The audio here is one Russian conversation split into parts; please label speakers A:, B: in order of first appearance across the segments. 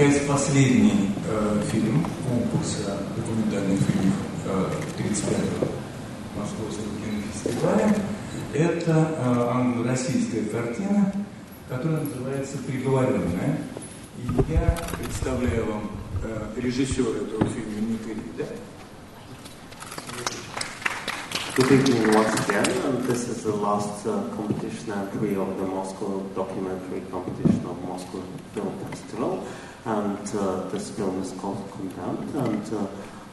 A: является последний э, фильм конкурса документальных фильмов э, 35-го Московского кинофестиваля. Это э, англо-российская картина, которая называется «Приговоренная». И я представляю вам э, режиссера этого фильма Ника Рида.
B: Good evening once again, and this is the last uh, competition entry of the Moscow documentary competition of Moscow Film Festival, and uh, this film is called Condemned, and uh,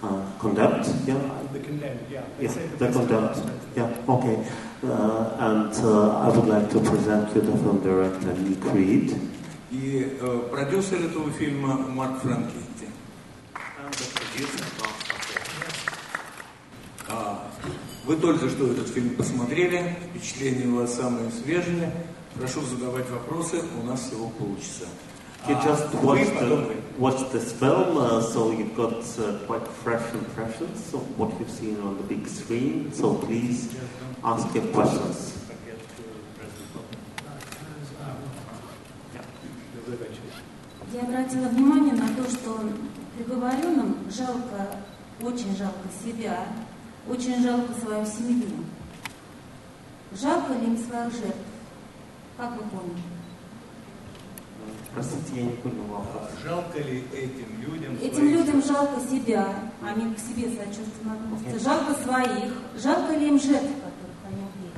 B: uh, Condemned, yeah?
C: The condemned, yeah.
B: Yeah, the Condemned, yeah, okay. Uh, and uh, I would like to present you the film director Nick Reed,
A: И э, продюсер этого фильма Марк Франкетти.
B: and the producer Mark Zuckerberg.
A: А, Вы только что этот фильм посмотрели, впечатления у вас самые свежие. Прошу задавать вопросы, у нас всего полчаса.
B: You
A: А
B: just
A: вы
B: watched, the, watched this film, uh, so you've got uh, quite fresh impressions of what you've seen on the big screen. So please ask your questions.
D: Я обратила внимание на то, что приговоренным жалко, очень жалко себя, очень жалко свою семью. Жалко ли им своих жертв? Как вы поняли?
B: Простите, я не понял вопрос.
C: Жалко ли этим людям
D: Этим
C: своих-
D: людям жалко себя, они к себе сочувственно относятся. Жалко своих, жалко ли им жертв, которых они убили?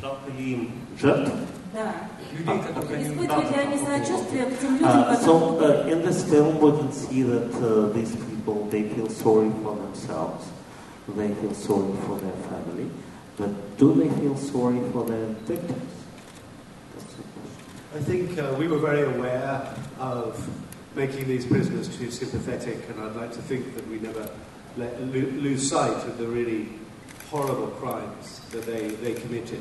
B: Жалко ли им жертв?
D: Да.
C: людей, которых они
D: Испытывают ли они сочувствие к тем людям,
B: Uh,
D: которые...
B: so uh, in this film, we can see that uh, these people they feel sorry for themselves, they feel sorry for their family, but do they feel sorry for their victims?
E: I think uh, we were very aware of making these prisoners too sympathetic, and I'd like to think that we never let, lo- lose sight of the really horrible crimes that they, they committed.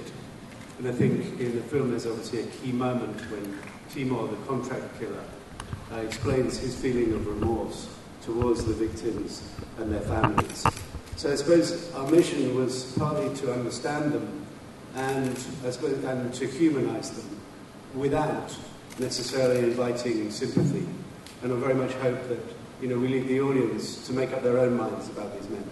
E: And I think in the film there's obviously a key moment when Timor, the contract killer, uh, explains his feeling of remorse towards the victims and their families. So I suppose our mission was partly to understand them and, I suppose, and to humanize them without necessarily inviting sympathy. And I very much hope that you know, we leave the audience to make up their own minds about these men.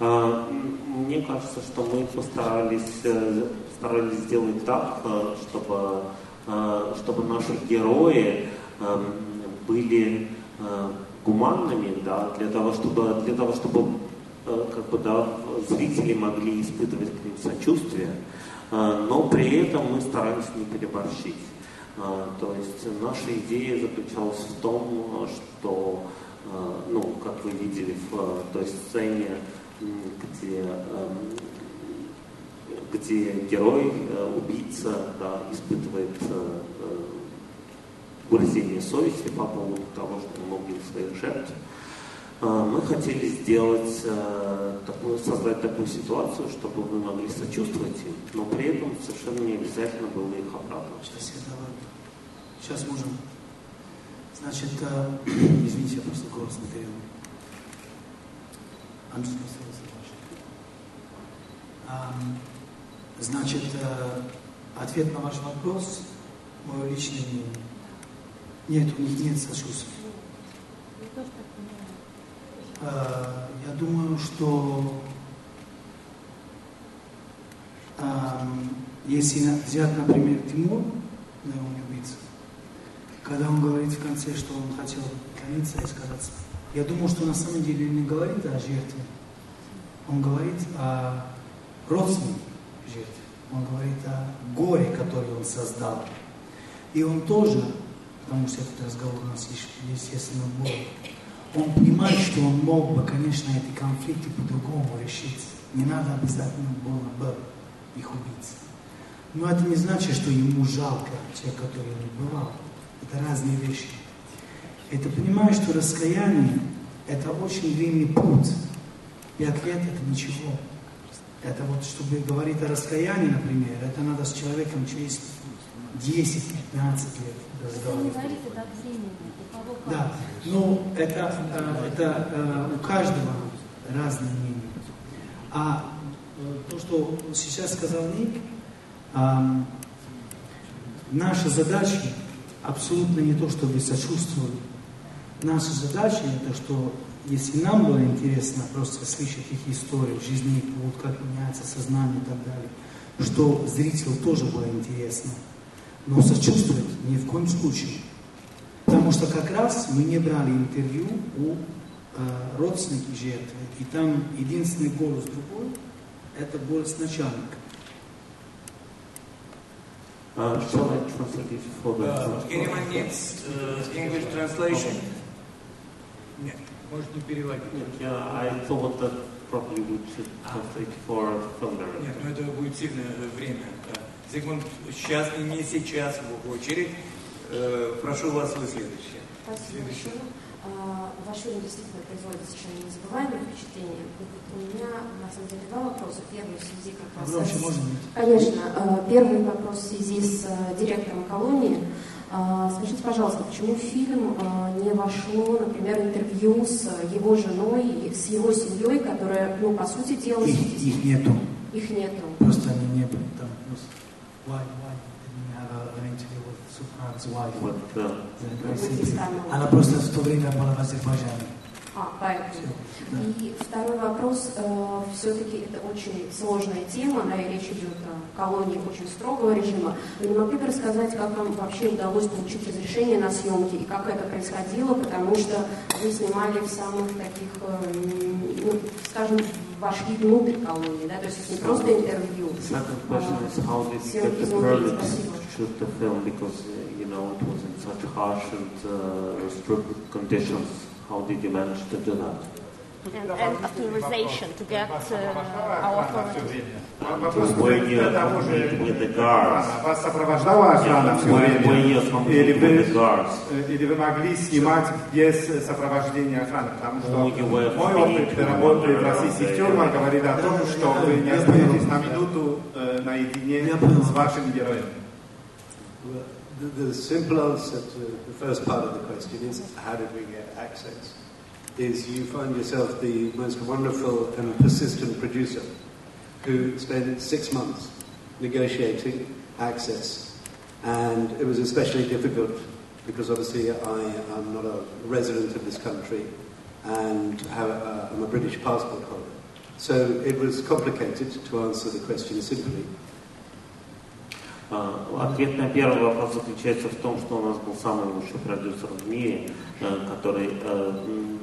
B: А, Мне кажется, что мы постарались, э, старались сделать так, э, чтобы, э, чтобы наши герои были гуманными, да, для того, чтобы, для того, чтобы как бы, да, зрители могли испытывать к ним сочувствие, но при этом мы старались не переборщить. Э, То есть наша идея заключалась в том, что, э, ну, как вы видели в той сцене, где, эм, где герой, э, убийца, да, испытывает э, э, угрызение совести по поводу того, что он убил своих жертв. Э, Мы хотели сделать, э, такую, создать такую ситуацию, чтобы вы могли сочувствовать им, но при этом совершенно не обязательно было их оправдывать.
F: Сейчас я давай. Сейчас можем. Значит, э, извините, я просто голос. Ам, Значит, э, ответ на ваш вопрос, мое личное мнение. Нет, у них нет сочувствия. Э, Я думаю, что ам, если взять, например, Тимур, да, убийца, когда он говорит в конце, что он хотел клониться и сказать, я думаю, что на самом деле он не говорит о жертве, он говорит о родственнике жертве, он говорит о горе, которое он создал. И он тоже, потому что этот разговор у нас, ес- естественно, был, он понимает, что он мог бы, конечно, эти конфликты по-другому решить. Не надо обязательно было бы их убить. Но это не значит, что ему жалко тех, которые он убивал. Это разные вещи. Это понимаешь, что раскаяние – это очень длинный путь. Пять лет – это ничего. Это вот, чтобы говорить о раскаянии, например, это надо с человеком через 10-15 лет
D: Вы не
F: разговаривать. Да, ну это, э, это э, у каждого разное мнение. А э, то, что сейчас сказал Ник, наша задача абсолютно не то, чтобы сочувствовать наша задача это, что если нам было интересно просто слышать их историю, жизненный путь, как меняется сознание и так далее, что зрителю тоже было интересно. Но сочувствовать ни в коем случае. Потому что как раз мы не брали интервью у э, родственников жертвы, и там единственный голос другой, это голос начальника.
B: Uh, shall I translate it for the
G: Uh, anyone needs uh, English translation?
C: Нет, переводить.
B: Yeah, I thought that probably we should translate for Thunderer.
G: Нет, ну это будет сильное время. Зигмунд, сейчас и не сейчас в очередь. Э, Прошу вас, вы следующие.
H: Спасибо большое. Ваш фильм действительно производит совершенно незабываемое впечатление. У меня, на самом деле, два вопроса. Первый в связи как раз...
F: Громче
H: с-
F: можно?
H: Конечно. А, Первый вопрос в связи с а, директором колонии. А, Скажите, пожалуйста, почему в фильм а, не вошло, например, интервью с а, его женой, и с его семьей, которая, ну, по сути дела,
F: Их, их нету.
H: их нету?
F: Просто они не были там. просто. Why, why didn't you have a- an interview with Султан's wife?
B: Вот, э,
F: Она просто в то время была в Азербайджане.
H: А, поэтому. И второй вопрос. все-таки это очень сложная тема, да, и речь идет о колонии очень строгого режима. Вы не могли бы рассказать, как вам вообще удалось получить разрешение на съемки и как это происходило, потому что вы снимали в самых таких, э, ну, скажем, вошли внутрь колонии, да, то есть это не просто интервью.
B: The second question is how did you
H: съемки
B: get the
H: изнутри.
B: permit
H: Спасибо.
B: to shoot the film because uh, you know it was in such harsh and uh, strict conditions. How did you manage to do that?
I: and, and authorization to get uh, our authority.
B: Were you accompanied with the guards?
J: Вас сопровождала охрана все
B: Were, were you
J: время? Или
B: accompanied with the
J: вы,
B: guards?
J: э, или вы могли снимать без сопровождения охраны? Потому что
B: Ну, you were
J: мой опыт
B: free to
J: работы в
B: wander
J: российских
B: around
J: тюрьмах
B: there.
J: говорит о том, что вы не остаетесь на минуту э, наедине
F: Я понял.
J: с вашим героем.
E: Well, the, the simple answer to the first part of the question is how did we get access? Is you find yourself the most wonderful and persistent producer who spent six months negotiating access. And it was especially difficult because obviously I am not a resident of this country and have a, I'm a British passport holder. So it was complicated to answer the question simply.
B: А, Ответ на первый вопрос заключается в том, что у нас был самый лучший продюсер в мире, э, который э, м,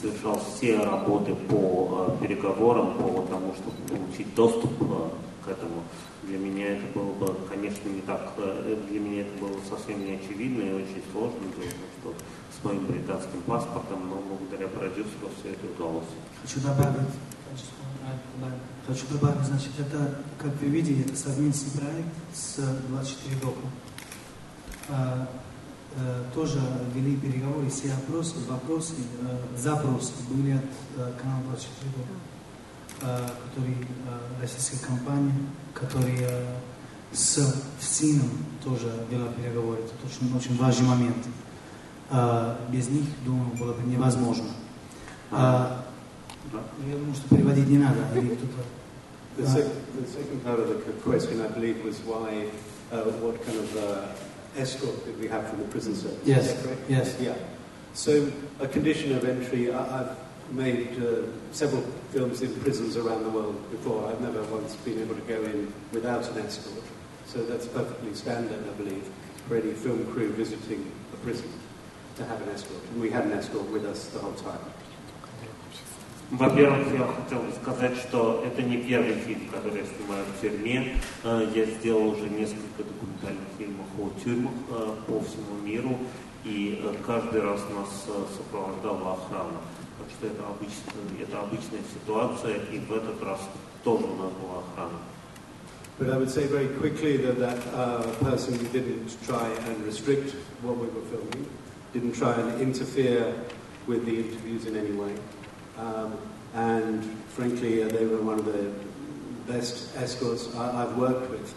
B: совершал все работы по э, переговорам, по тому, чтобы получить доступ э, к этому. Для меня это было бы, конечно, не так, э, для меня это было совсем не очевидно и очень сложно. Том, что с моим британским паспортом, но благодаря продюсеру все это удалось.
F: Хочу добавить, хочу добавить, значит, это, как вы видели, это совместный проект с 24 доком. А, э, тоже вели переговоры, все опросы, вопросы, э, запросы были от э, канала 24 док, э, который российская компания, которая с ФСИНом тоже вела переговоры. Это очень, очень важный момент. А, без них, думаю, было бы невозможно. А, я думаю, что переводить не надо. кто-то-
E: The, sec- the second part of the question, I believe, was why, uh, what kind of uh, escort that we have from the prison service?
F: Yes,
E: correct?
F: yes.
E: Yeah. So, a condition of entry, I, I've made uh, several films in prisons around the world before. I've never once been able to go in without an escort. So, that's perfectly standard, I believe, for any film crew visiting a prison to have an escort. And we had an escort with us the whole time.
B: Во-первых, я хотел сказать, что это не первый фильм, который я снимаю в тюрьме. Э, Я сделал уже несколько документальных фильмов о тюрьмах э, по всему миру, и э, каждый раз нас сопровождала охрана. Так что это, обычная, это обычная ситуация, и в этот раз тоже у нас была охрана.
E: But I would say very quickly that that uh, person didn't try and restrict what we were filming, didn't try and interfere with the interviews in any way. Um, and frankly, uh, they were one of the best escorts I- I've worked with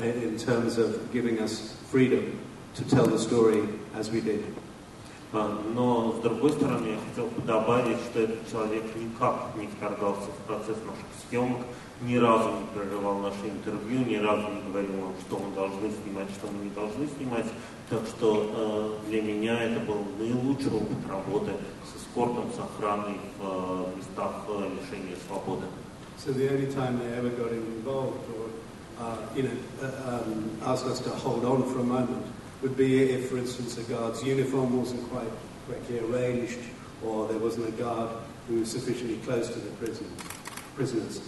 E: uh, in terms of giving us freedom to tell the story as we did.
B: А, Но, с другой стороны, я хотел бы добавить, что этот человек никак не вторгался в процесс наших съемок, ни разу не прерывал наше интервью, ни разу не говорил нам, что мы должны снимать, что мы не должны снимать. Так что э, для меня это был наилучший опыт работы с эскортом, с охраной в э, местах э, лишения свободы.
E: So the only time they ever got involved or, uh, you know, uh, um, asked us to hold on for a moment would be if, for instance, a guard's uniform wasn't quite correctly arranged or there wasn't a guard who was sufficiently close to the prison, prisoners.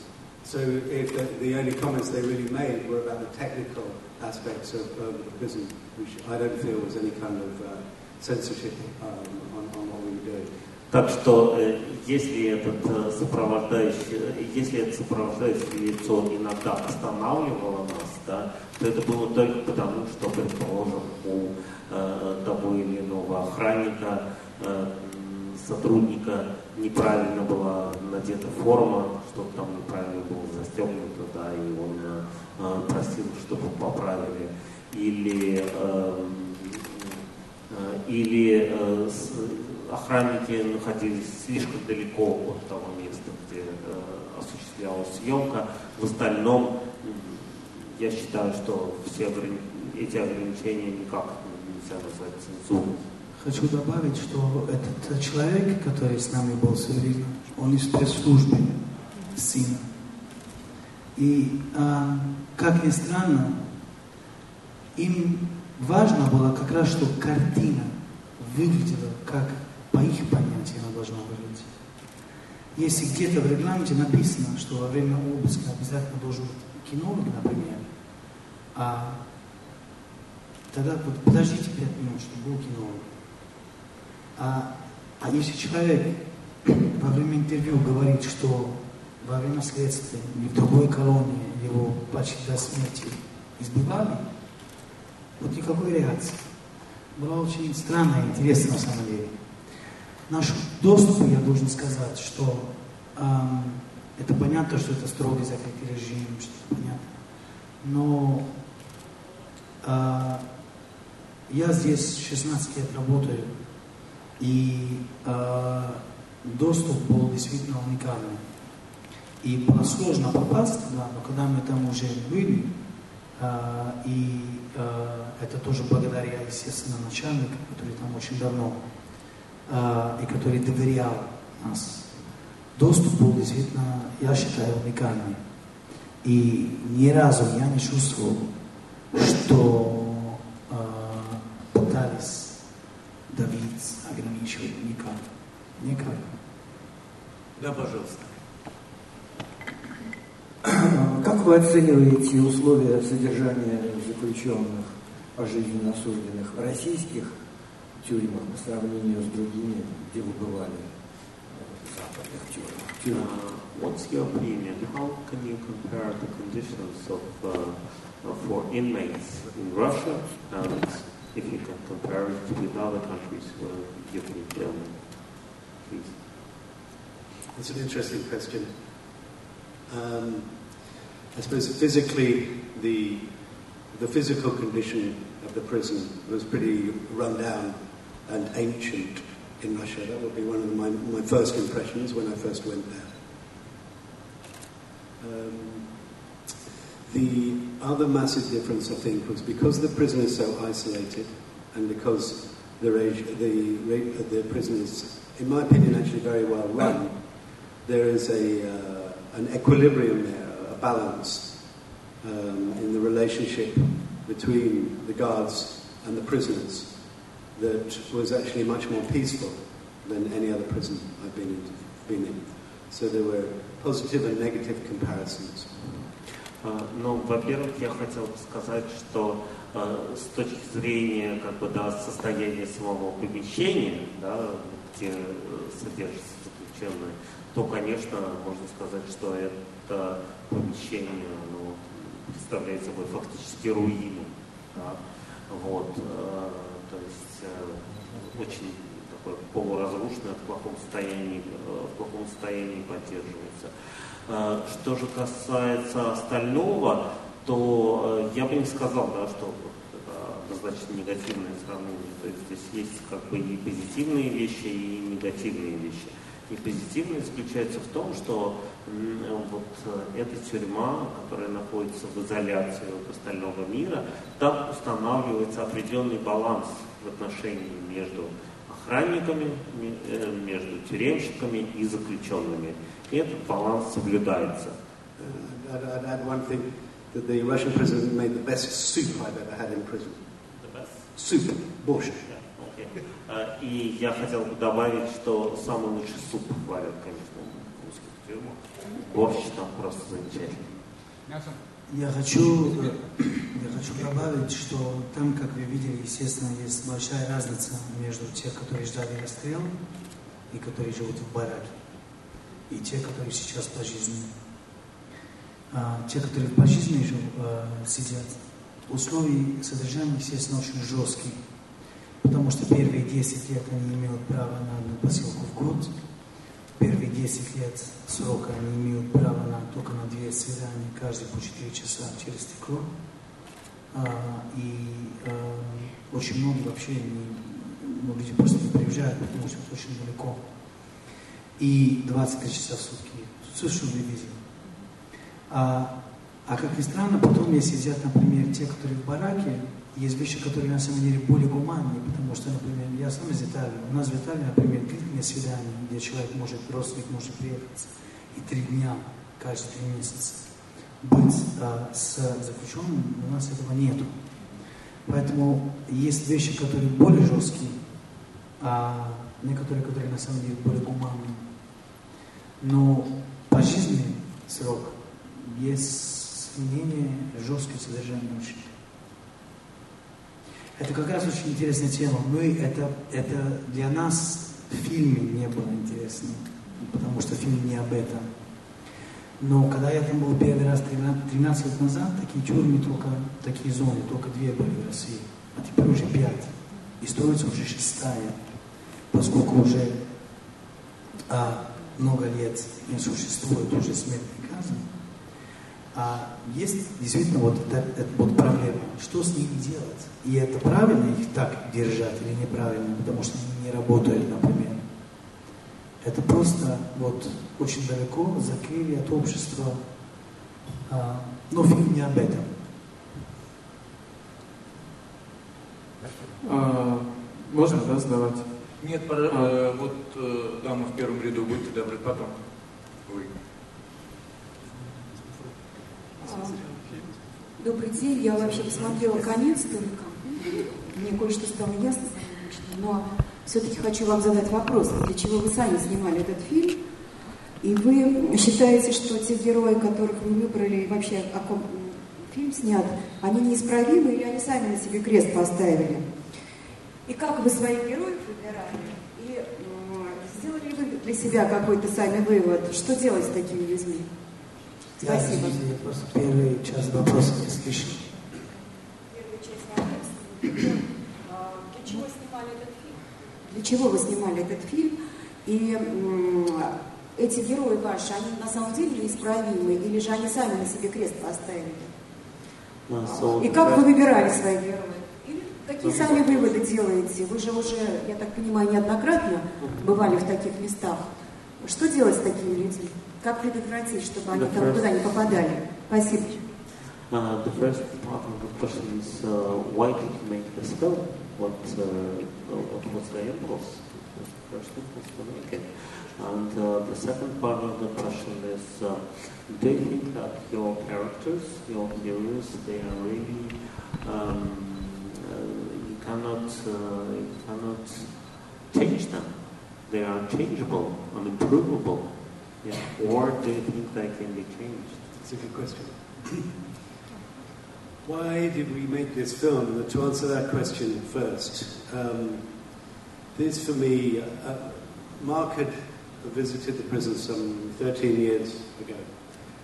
E: So if the, the only comments they really made were about the technical aspects of, of the prison, which I don't feel was any kind of uh, censorship um, on, on what we were doing.
B: Так что э, если этот э, сопровождающий, э, если это сопровождающее лицо иногда останавливало нас, да, то это было только потому, что, предположим, у э, того или иного охранника, э, сотрудника неправильно была надета форма, что-то там неправильно было застегнуто, да, и он э, просил, чтобы поправили. Или, э, э, или э, с, охранники находились слишком далеко от того места, где э, осуществлялась съемка. В остальном я считаю, что все эти ограничения никак нельзя назвать цензурой.
F: Хочу добавить, что этот человек, который с нами был все время, он из пресс-службы сына. И, а, как ни странно, им важно было как раз, чтобы картина выглядела, как по их понятию она должна выглядеть. Если где-то в регламенте написано, что во время обыска обязательно должен быть кинолог, например, а тогда вот подождите пять минут, чтобы был кинолог. А, а если человек во время интервью говорит, что во время следствия или в другой колонии его почти до смерти избивали, вот никакой реакции. Была очень странная интересная на самом деле. Наш доступ, я должен сказать, что эм, это понятно, что это строгий закрытый режим, что понятно. Но э, я здесь 16 лет работаю, и э, доступ был действительно уникальный. И было сложно попасть туда, но когда мы там уже были, э, и э, это тоже благодаря, естественно, начальнику, который там очень давно, э, и который доверял нас, доступ был действительно, я считаю, уникальный. И ни разу я не чувствовал, что э, пытались давить, ограничивать никак. Никак.
G: Да, пожалуйста.
K: Как вы оцениваете условия содержания заключенных, пожизненно осужденных в российских тюрьмах по сравнению с другими, где вы бывали в западных тюрьмах? тюрьмах?
B: Uh, what's your opinion? How can you compare the conditions of uh, for inmates in Russia and if you can compare it with other countries where you can tell me, please?
E: That's an interesting question. Um, I suppose physically, the, the physical condition of the prison was pretty run down and ancient in Russia. That would be one of my, my first impressions when I first went there. Um, the other massive difference, I think, was because the prison is so isolated and because the, the, the prison is, in my opinion, actually very well run, there is a, uh, an equilibrium there, a balance um, in the relationship between the guards and the prisoners that was actually much more peaceful than any other prison I've been in. Been in. So there were positive and negative comparisons.
B: Ну, во-первых, я хотел бы сказать, что э, с точки зрения как бы, да, состояния самого помещения, да, где содержатся заключенные, то, конечно, можно сказать, что это помещение ну, представляет собой фактически руину. Да? Вот, э, то есть э, очень такое полуразрушенное, в плохом состоянии, э, в плохом состоянии поддерживается. Э, что же касается остального, то э, я бы не сказал, да, что это однозначно негативное сравнение. То есть здесь есть как бы и позитивные вещи, и негативные вещи. И позитивное заключается в том, что вот э, эта тюрьма, которая находится в изоляции от остального мира, там устанавливается определенный баланс в отношении между охранниками, между тюремщиками и заключенными. Этот баланс соблюдается.
E: that the Russian president made the best soup I've ever had in prison.
B: The best?
E: Soup, борщ.
B: Okay. Uh, и я хотел бы добавить, что самый лучший суп варят, конечно, в русских тюрьмах. Борщ там просто замечательный.
F: Я хочу, я хочу добавить, что там, как вы видели, естественно, есть большая разница между тех, которые ждали расстрел, и которые живут в бараке, и те, которые сейчас пожизненно. А, те, которые в пожизненной жив, а, сидят, условия содержания, естественно, очень жесткие, потому что первые 10 лет они имеют право на одну посылку в год, первые 10 лет срока они имеют право на, только на две свидания, каждый по 4 часа через стекло. А, и а, очень многие вообще не, ну, люди просто не приезжают, потому что очень далеко. И 23 часа в сутки. Вы видели. А, а как ни странно, потом мне сидят, например, те, которые в бараке, есть вещи, которые на самом деле более гуманные, потому что, например, я сам из Италии, у нас в Италии, например, длительное свидание, где человек может, родственник может приехать и три дня, каждые три месяца быть а, с заключенным, у нас этого нету. Поэтому есть вещи, которые более жесткие, а некоторые, которые на самом деле более гуманные. Но пожизненный срок есть мнение жесткое содержание очень. Это как раз очень интересная тема. Мы это, это для нас в фильме не было интересно, потому что фильм не об этом. Но когда я там был первый раз 13 лет назад, такие тюрьмы только, такие зоны, только две были в России, а теперь уже пять. И строится уже шестая, поскольку уже а, много лет не существует уже смертной казни. А есть действительно вот эта, вот проблема, что с ними делать? И это правильно их так держать или неправильно, потому что они не работают, например. Это просто вот очень далеко закрыли от общества. А, но фильм не об этом.
A: А, можно, да, задавать?
G: Нет, а. вот э, дама в первом ряду, будьте добры, потом вы.
L: Добрый день. Я вообще посмотрела конец только. Мне кое-что стало ясно, но все-таки хочу вам задать вопрос. Для чего вы сами снимали этот фильм? И вы считаете, что те герои, которых вы выбрали, и вообще о ком фильм снят, они неисправимы или они сами на себе крест поставили? И как вы своих героев выбирали? И сделали ли вы для себя какой-то сами вывод, что делать с такими людьми? Спасибо.
F: Я просто первый час вопроса не слышал.
L: Для чего снимали этот фильм? Для чего вы снимали этот фильм? И эти герои ваши, они на самом деле неисправимы, или же они сами на себе крест поставили? И как вы выбирали своих героев? Какие сами выводы делаете? Вы же уже, я так понимаю, неоднократно бывали в таких местах. Что делать с такими людьми? Как предотвратить, чтобы они там туда не попадали? Спасибо.
B: Uh, the first part of the question is uh, why did you make this film? What, uh, what was the impulse? The first impulse to make it. And uh, the second part of the question is, uh, do you think that your characters, your heroes, they are really, um, uh, you cannot, uh, you cannot change them. They are changeable, unimprovable. Yeah. Or do you think they can be changed?
E: It's a good question. Why did we make this film? To answer that question first, um, this for me, uh, Mark had visited the prison some 13 years ago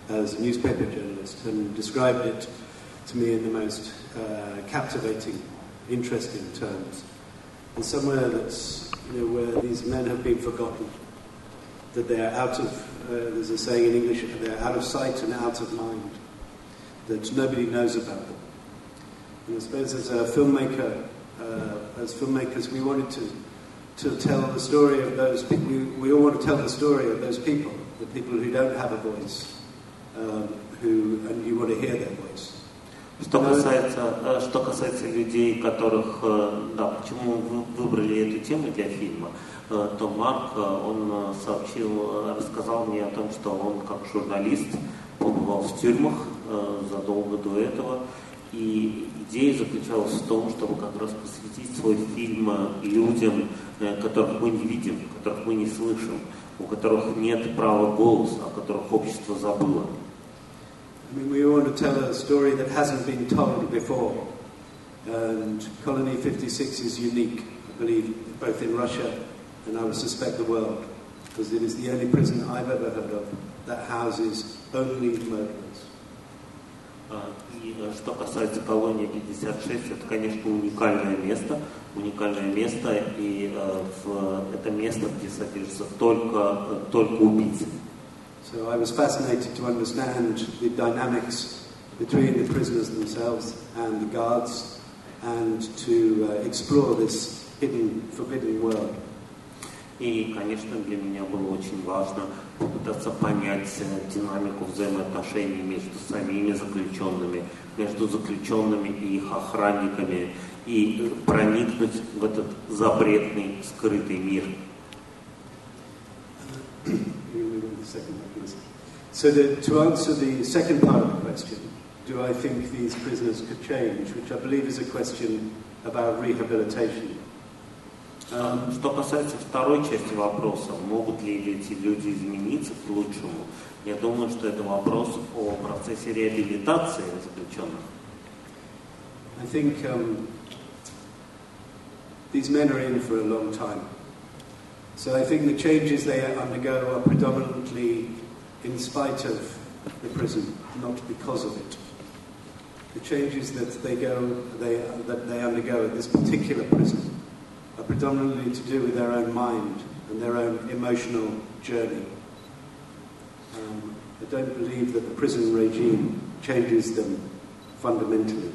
E: as a newspaper journalist and described it to me in the most uh, captivating, interesting terms. And somewhere that's, you know, where these men have been forgotten that they are out of, uh, there's a saying in English, they're out of sight and out of mind, that nobody knows about them. And I suppose as a filmmaker, uh, as filmmakers, we wanted to to tell the story of those people. We, we all want to tell the story of those people, the people who don't have a voice, um, who, and you want to hear voice.
B: Что касается, э, что касается людей, которых, э, да, почему вы выбрали эту тему для фильма, э, то Марк, он сообщил, рассказал мне о том, что он как журналист побывал в тюрьмах задолго до этого, и идея заключалась в том, чтобы как раз посвятить свой фильм людям, которых мы не видим, которых мы не слышим, у которых нет права голоса, о которых общество забыло.
E: I mean, we want to tell a story that hasn't been told before. And Colony 56 is unique, I believe, both in Russia and I would suspect the world, because it is the only prison I've ever heard of that houses only murderers.
B: И что касается колонии 56, это, конечно, уникальное место, уникальное место, и э, в, это место, где содержатся только, только убийцы.
E: So I was fascinated to understand the dynamics between the prisoners themselves and the guards and to uh, explore this hidden, forbidden world.
B: И, конечно, для меня было очень важно попытаться понять динамику взаимоотношений между самими заключенными, между заключенными и их охранниками, и проникнуть в этот запретный, скрытый мир.
E: So the, to answer the second part of the question, do I think these prisoners could change, which I believe is a question about rehabilitation.
B: Um, что касается второй части вопроса, могут ли эти люди измениться к лучшему, я думаю, что это вопрос о процессе реабилитации заключенных.
E: I think um, these men are in for a long time. So I think the changes they undergo are predominantly in spite of the prison, not because of it. The changes that they go, they, that they undergo at this particular prison are predominantly to do with their own mind and their own emotional journey. Um, I don't believe that the prison regime changes them fundamentally.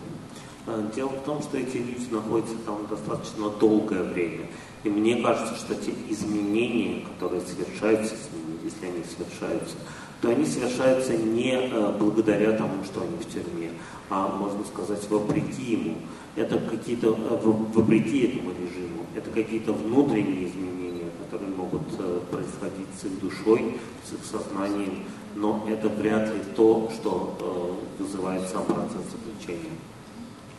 B: Дело в том, что эти люди находятся там достаточно долгое время. И мне кажется, что те изменения, которые совершаются с ними, если они совершаются, то они совершаются не э, благодаря тому, что они в тюрьме, а, можно сказать, вопреки ему. Это какие-то, э, вопреки этому режиму, это какие-то внутренние изменения, которые могут э, происходить с их душой, с их сознанием, но это вряд ли то, что вызывает сам процесс заключения.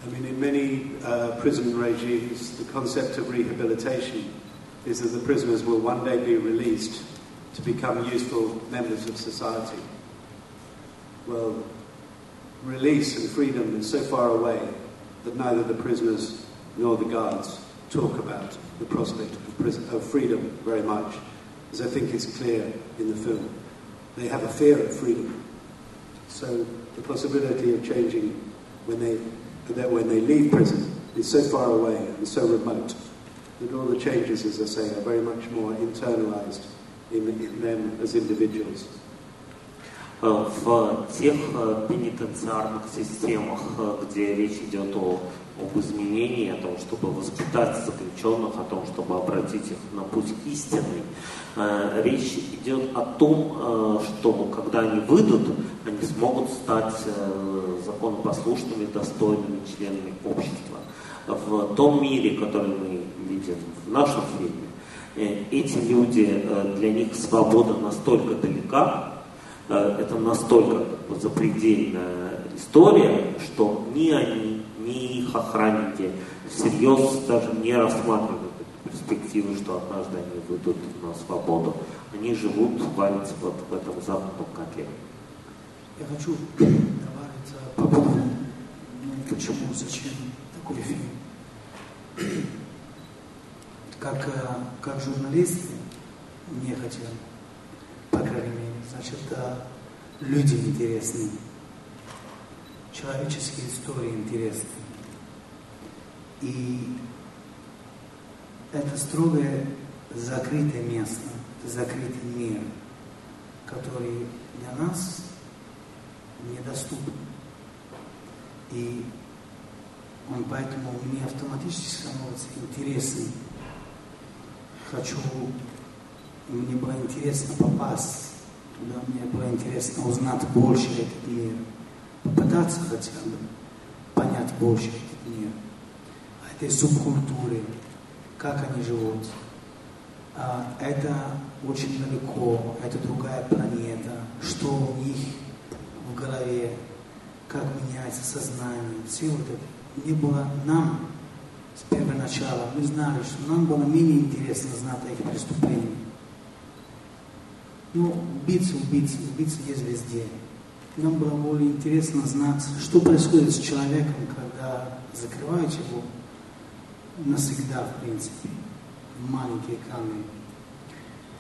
E: I mean, in many uh, prison regimes, the concept of rehabilitation is that the prisoners will one day be released to become useful members of society. Well, release and freedom is so far away that neither the prisoners nor the guards talk about the prospect of, prison, of freedom very much, as I think is clear in the film. They have a fear of freedom. So the possibility of changing when they that when they leave prison is so far away and so remote that all the changes, as I say, are very much more internalized in, in them as individuals.
B: В тех пенитенциарных системах, где речь идет о, об изменении, о том, чтобы воспитать заключенных, о том, чтобы обратить их на путь истинный, речь идет о том, что когда они выйдут, они смогут стать законопослушными, достойными членами общества. В том мире, который мы видим в нашем фильме, эти люди, для них свобода настолько далека, это настолько запредельная история, что ни они, ни их охранники всерьез даже не рассматривают перспективы, что однажды они выйдут на свободу. Они живут, варятся вот в этом западном котле.
F: Я хочу добавить по поводу, ну, почему, зачем такой фильм. Как, как журналист, мне хотел, по крайней мере, значит, люди интересны, человеческие истории интересны. И это строгое закрытое место, закрытый мир, который для нас недоступен. И он поэтому мне автоматически становится интересным. хочу, мне было интересно попасть. Туда, мне было интересно узнать больше этот мир, попытаться хотя бы понять больше этот мир, этой субкультуры, как они живут. А, это очень далеко, это другая планета, что у них в голове, как меняется сознание, все вот это. Не было нам с первого начала, мы знали, что нам было менее интересно знать о их преступлениях. Ну, убийцы, убийцы, убийцы есть везде. Нам было более интересно знать, что происходит с человеком, когда закрывают его навсегда, в принципе, в маленькие камеры.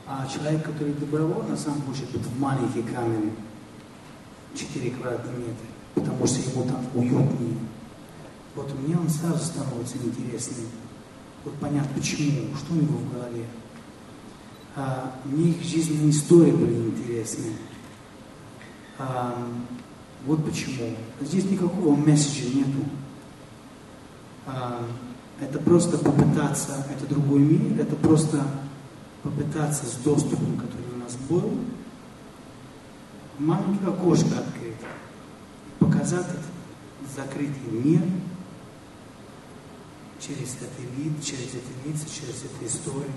F: А человек, который добровольно сам хочет быть в маленькой камере, 4 квадратных метра, потому что ему там уютнее. Вот мне он сразу становится интересным. Вот понять, почему, что у него в голове. А, мне их жизненные истории были интересны. А, вот почему. Здесь никакого месседжа нету. А, это просто попытаться, это другой мир, это просто попытаться с доступом, который у нас был, маленькое окошко открыть, показать этот закрытый мир через этот вид, через эти лица, через эту историю.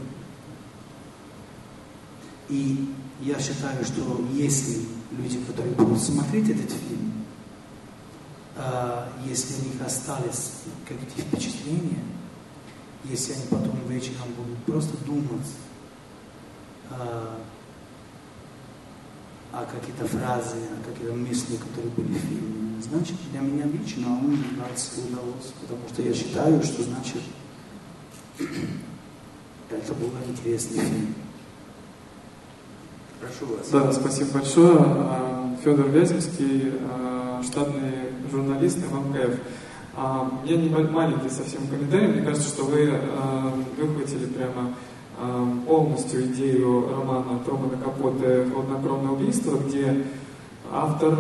F: И я считаю, что если люди, которые будут смотреть этот фильм, а, если у них остались какие-то впечатления, если они потом вечером будут просто думать а, какие-то фразы, о какие-то мысли, которые были в фильме, значит, для меня лично он нравится удалось, потому что я считаю, что значит, это был интересный фильм.
E: Прошу вас.
M: Да, спасибо большое. А, Федор Вяземский, а, штатный журналист ММКФ. А, у меня маленький совсем комментарий. Мне кажется, что вы выхватили прямо полностью идею романа Трумана Капоте «Хладнокровное убийство», где автор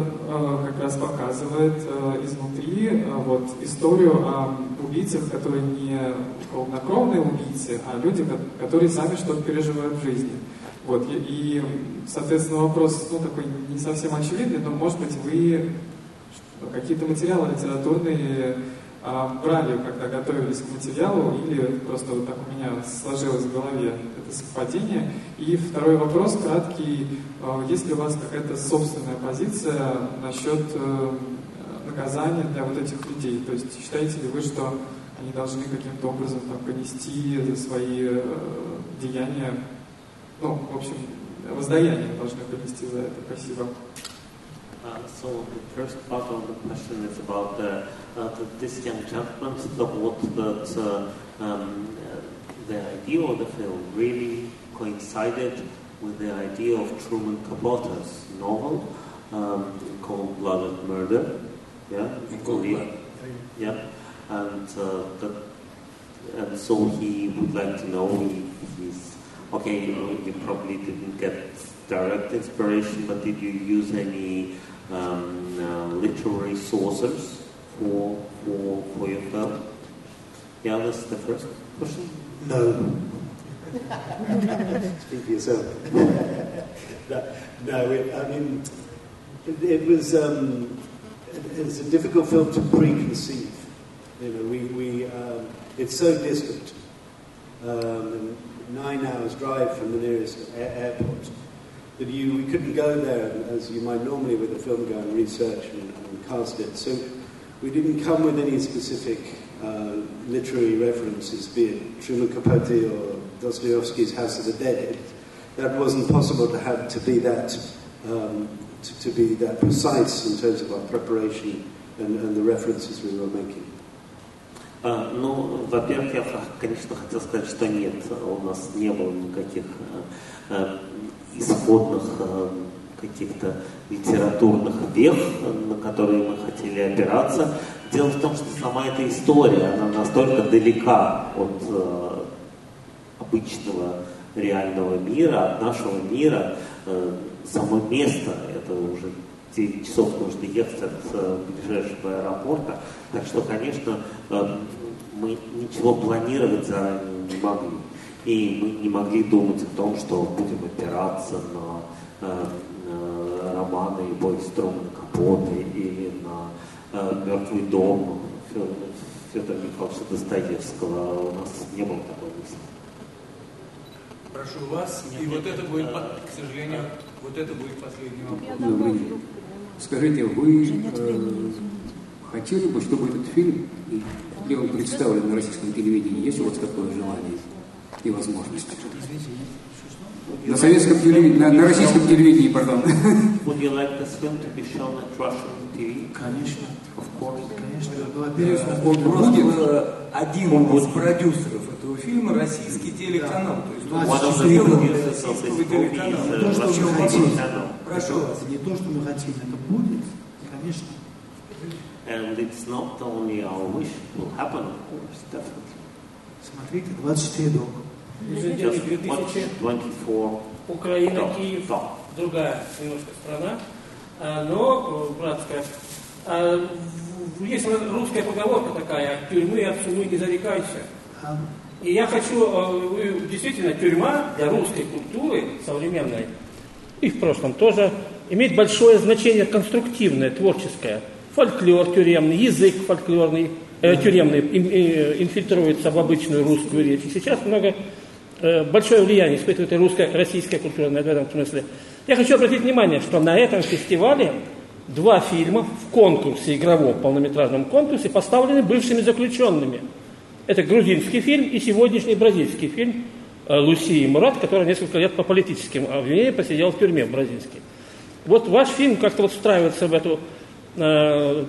M: как раз показывает изнутри вот, историю о убийцах, которые не хладнокровные убийцы, а люди, которые сами что-то переживают в жизни. Вот, и, соответственно, вопрос, ну, такой не совсем очевидный, но, может быть, вы какие-то материалы литературные брали, когда готовились к материалу, или просто вот так у меня сложилось в голове это совпадение. И второй вопрос, краткий, а, есть ли у вас какая-то собственная позиция насчет э, наказания для вот этих людей? То есть считаете ли вы, что они должны каким-то образом там, понести свои э, деяния ну, в общем, воздаяние должны принести за это. Спасибо.
B: Uh, so the first part of the question is about the, uh, the, this young gentleman thought that uh, um, the idea of the film really coincided with the idea of Truman Capote's novel um, called Blood and Murder. Yeah,
A: Korea.
B: Yeah, and uh, that, and so he would like to know if he's okay, you probably didn't get direct inspiration, but did you use any um, uh, literary sources for, for, for your film? Yeah, that's the first question.
E: No. Speak for yourself. no, no it, I mean, it, it was um, it, it's a difficult film to preconceive. You know, we, we um, it's so distant. Um, nine hours drive from the nearest airport That you we couldn't go there as you might normally with a film go and research and, and cast it. So we didn't come with any specific uh, literary references, be it Truman Capote or Dostoevsky's House of the Dead. That wasn't possible to have to be that um, to, to, be that precise in terms of our preparation and, and the references we were making.
B: А, ну, во-первых, я, конечно, хотел сказать, что нет, у нас не было никаких э, э, исходных э, каких-то литературных вех, на которые мы хотели опираться. Дело в том, что сама эта история, она настолько далека от обычного реального мира, от нашего мира, само место, это уже 9 часов нужно ехать от э, ближайшего аэропорта. Так что, конечно, э, мы ничего планировать заранее не могли. И мы не могли думать о том, что будем опираться на э, э, романы Бойс Трумана Капоты или на э, «Мертвый дом» Федора Михайловича Достоевского. У нас не было такой мысли.
G: Прошу вас, и вот это будет, к сожалению, вот это будет последний вопрос.
N: Скажите, вы э, хотели бы, чтобы этот фильм был представлен на российском телевидении? Есть у вас такое желание и возможность? На советском телевидении, на, на российском телевидении, пардон.
B: Would you like this film to be shown at Russian TV?
F: Конечно.
B: Of course.
F: Конечно.
A: Он просто один из продюсеров этого фильма российский телеканал. То есть он
F: One
A: сделан российского телеканала.
F: То, что мы хотим.
A: Прошу вас.
F: Не то, что мы хотим, это будет, конечно.
B: And it's not only our wish, it will happen, of course, definitely.
F: Смотрите, 24 дома.
B: Just watch 24
O: Украина,
B: Dog.
O: Киев,
B: Dog.
O: другая немножко страна, а, но братская. А, Есть русская поговорка такая, тюрьмы от сумы не зарекайся. И я хочу, вы- действительно, тюрьма для русской культуры современной, и в прошлом тоже, имеет большое значение конструктивное, творческое. Фольклор тюремный, язык фольклорный, э, тюремный э, инфильтруется в обычную русскую речь. И сейчас много, большое влияние испытывает русская, российская культура в этом смысле. Я хочу обратить внимание, что на этом фестивале два фильма в конкурсе, игровом полнометражном конкурсе, поставлены бывшими заключенными. Это грузинский фильм и сегодняшний бразильский фильм э, Луси и Мурат, который несколько лет по политическим обвинениям посидел в тюрьме в бразильской. Вот ваш фильм как-то вот встраивается в эту э,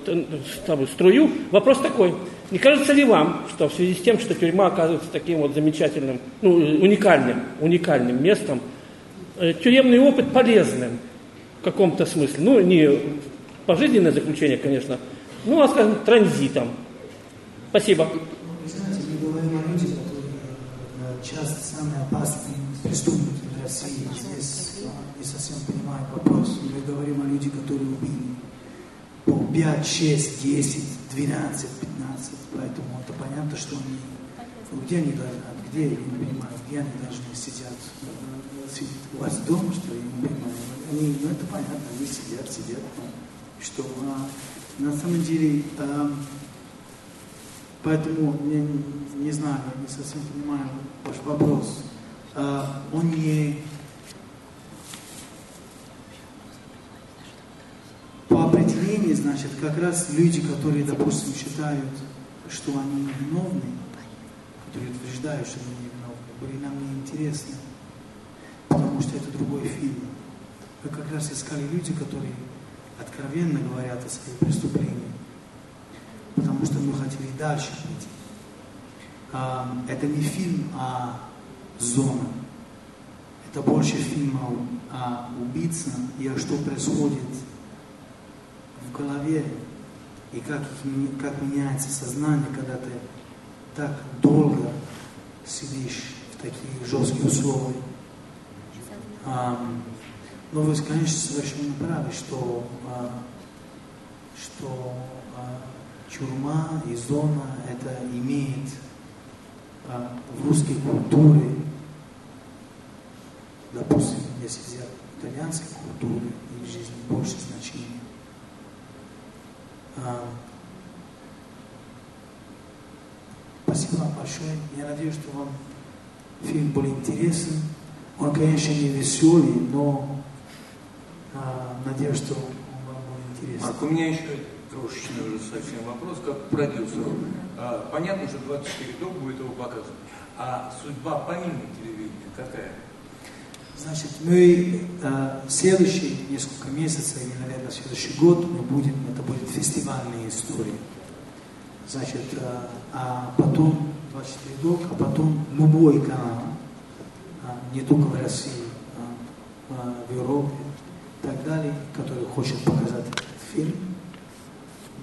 O: там, струю. Вопрос такой. Не кажется ли вам, что в связи с тем, что тюрьма оказывается таким вот замечательным, ну, уникальным, уникальным местом, э, тюремный опыт полезным в каком-то смысле? Ну, не пожизненное заключение, конечно, ну, а, скажем, транзитом. Спасибо.
F: Вы знаете, мы говорим о людях, которые часто самые опасные преступники в России. Здесь не совсем понимаю вопрос. Мы говорим о людях, которые убили по 5, 6, 10, 12, 15. Поэтому это понятно, что они... ну, Где они должны, а где, я не понимаю, где они должны сидят? Сидят у вас дома, что? Я не понимаю. Они, ну это понятно, они сидят, сидят. Что а, на самом деле... э, Поэтому не, не знаю, я не совсем понимаю ваш вопрос. А, он не по определению, значит, как раз люди, которые, допустим, считают, что они невиновны, которые утверждают, что они невиновны, были нам неинтересны, потому что это другой фильм. Вы как раз искали люди, которые откровенно говорят о своих преступлениях потому что мы хотели дальше пойти. А, это не фильм о зона. Это больше фильм о, о убийце и о что происходит в голове и как, как меняется сознание, когда ты так долго сидишь в такие жесткие условия. А, но вы, конечно, совершенно правы, что, а, что а, тюрьма и зона это имеет а, в русской культуре, допустим, если взять итальянской культуры и жизни больше значения. А, спасибо вам большое. Я надеюсь, что вам фильм был интересен. Он, конечно, не веселый, но а, надеюсь, что он вам был интересен.
A: Марк, у меня еще крошечный уже совсем вопрос, как к продюсеру. А, понятно, что 24 док будет его показывать. А судьба помимо телевидения какая?
F: Значит, мы э, следующие несколько месяцев, или, наверное, следующий год мы будем, это будет фестивальные истории. Значит, э, а потом 24 док, а потом любой канал, а, не только в России, а, а, в Европе и так далее, который хочет показать этот фильм,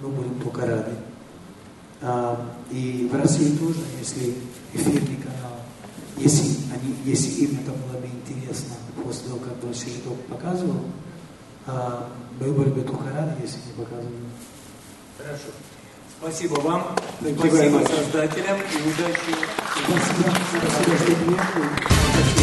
F: мы будем только рады. А, и в России тоже, если эфирный канал, если, они, если им это было бы интересно после того, как Большой Жидок показывал, а, были бы только рады, если не показывали.
A: Хорошо. Спасибо вам, спасибо
F: much.
A: создателям и удачи
F: Спасибо. Спасибо. Спасибо.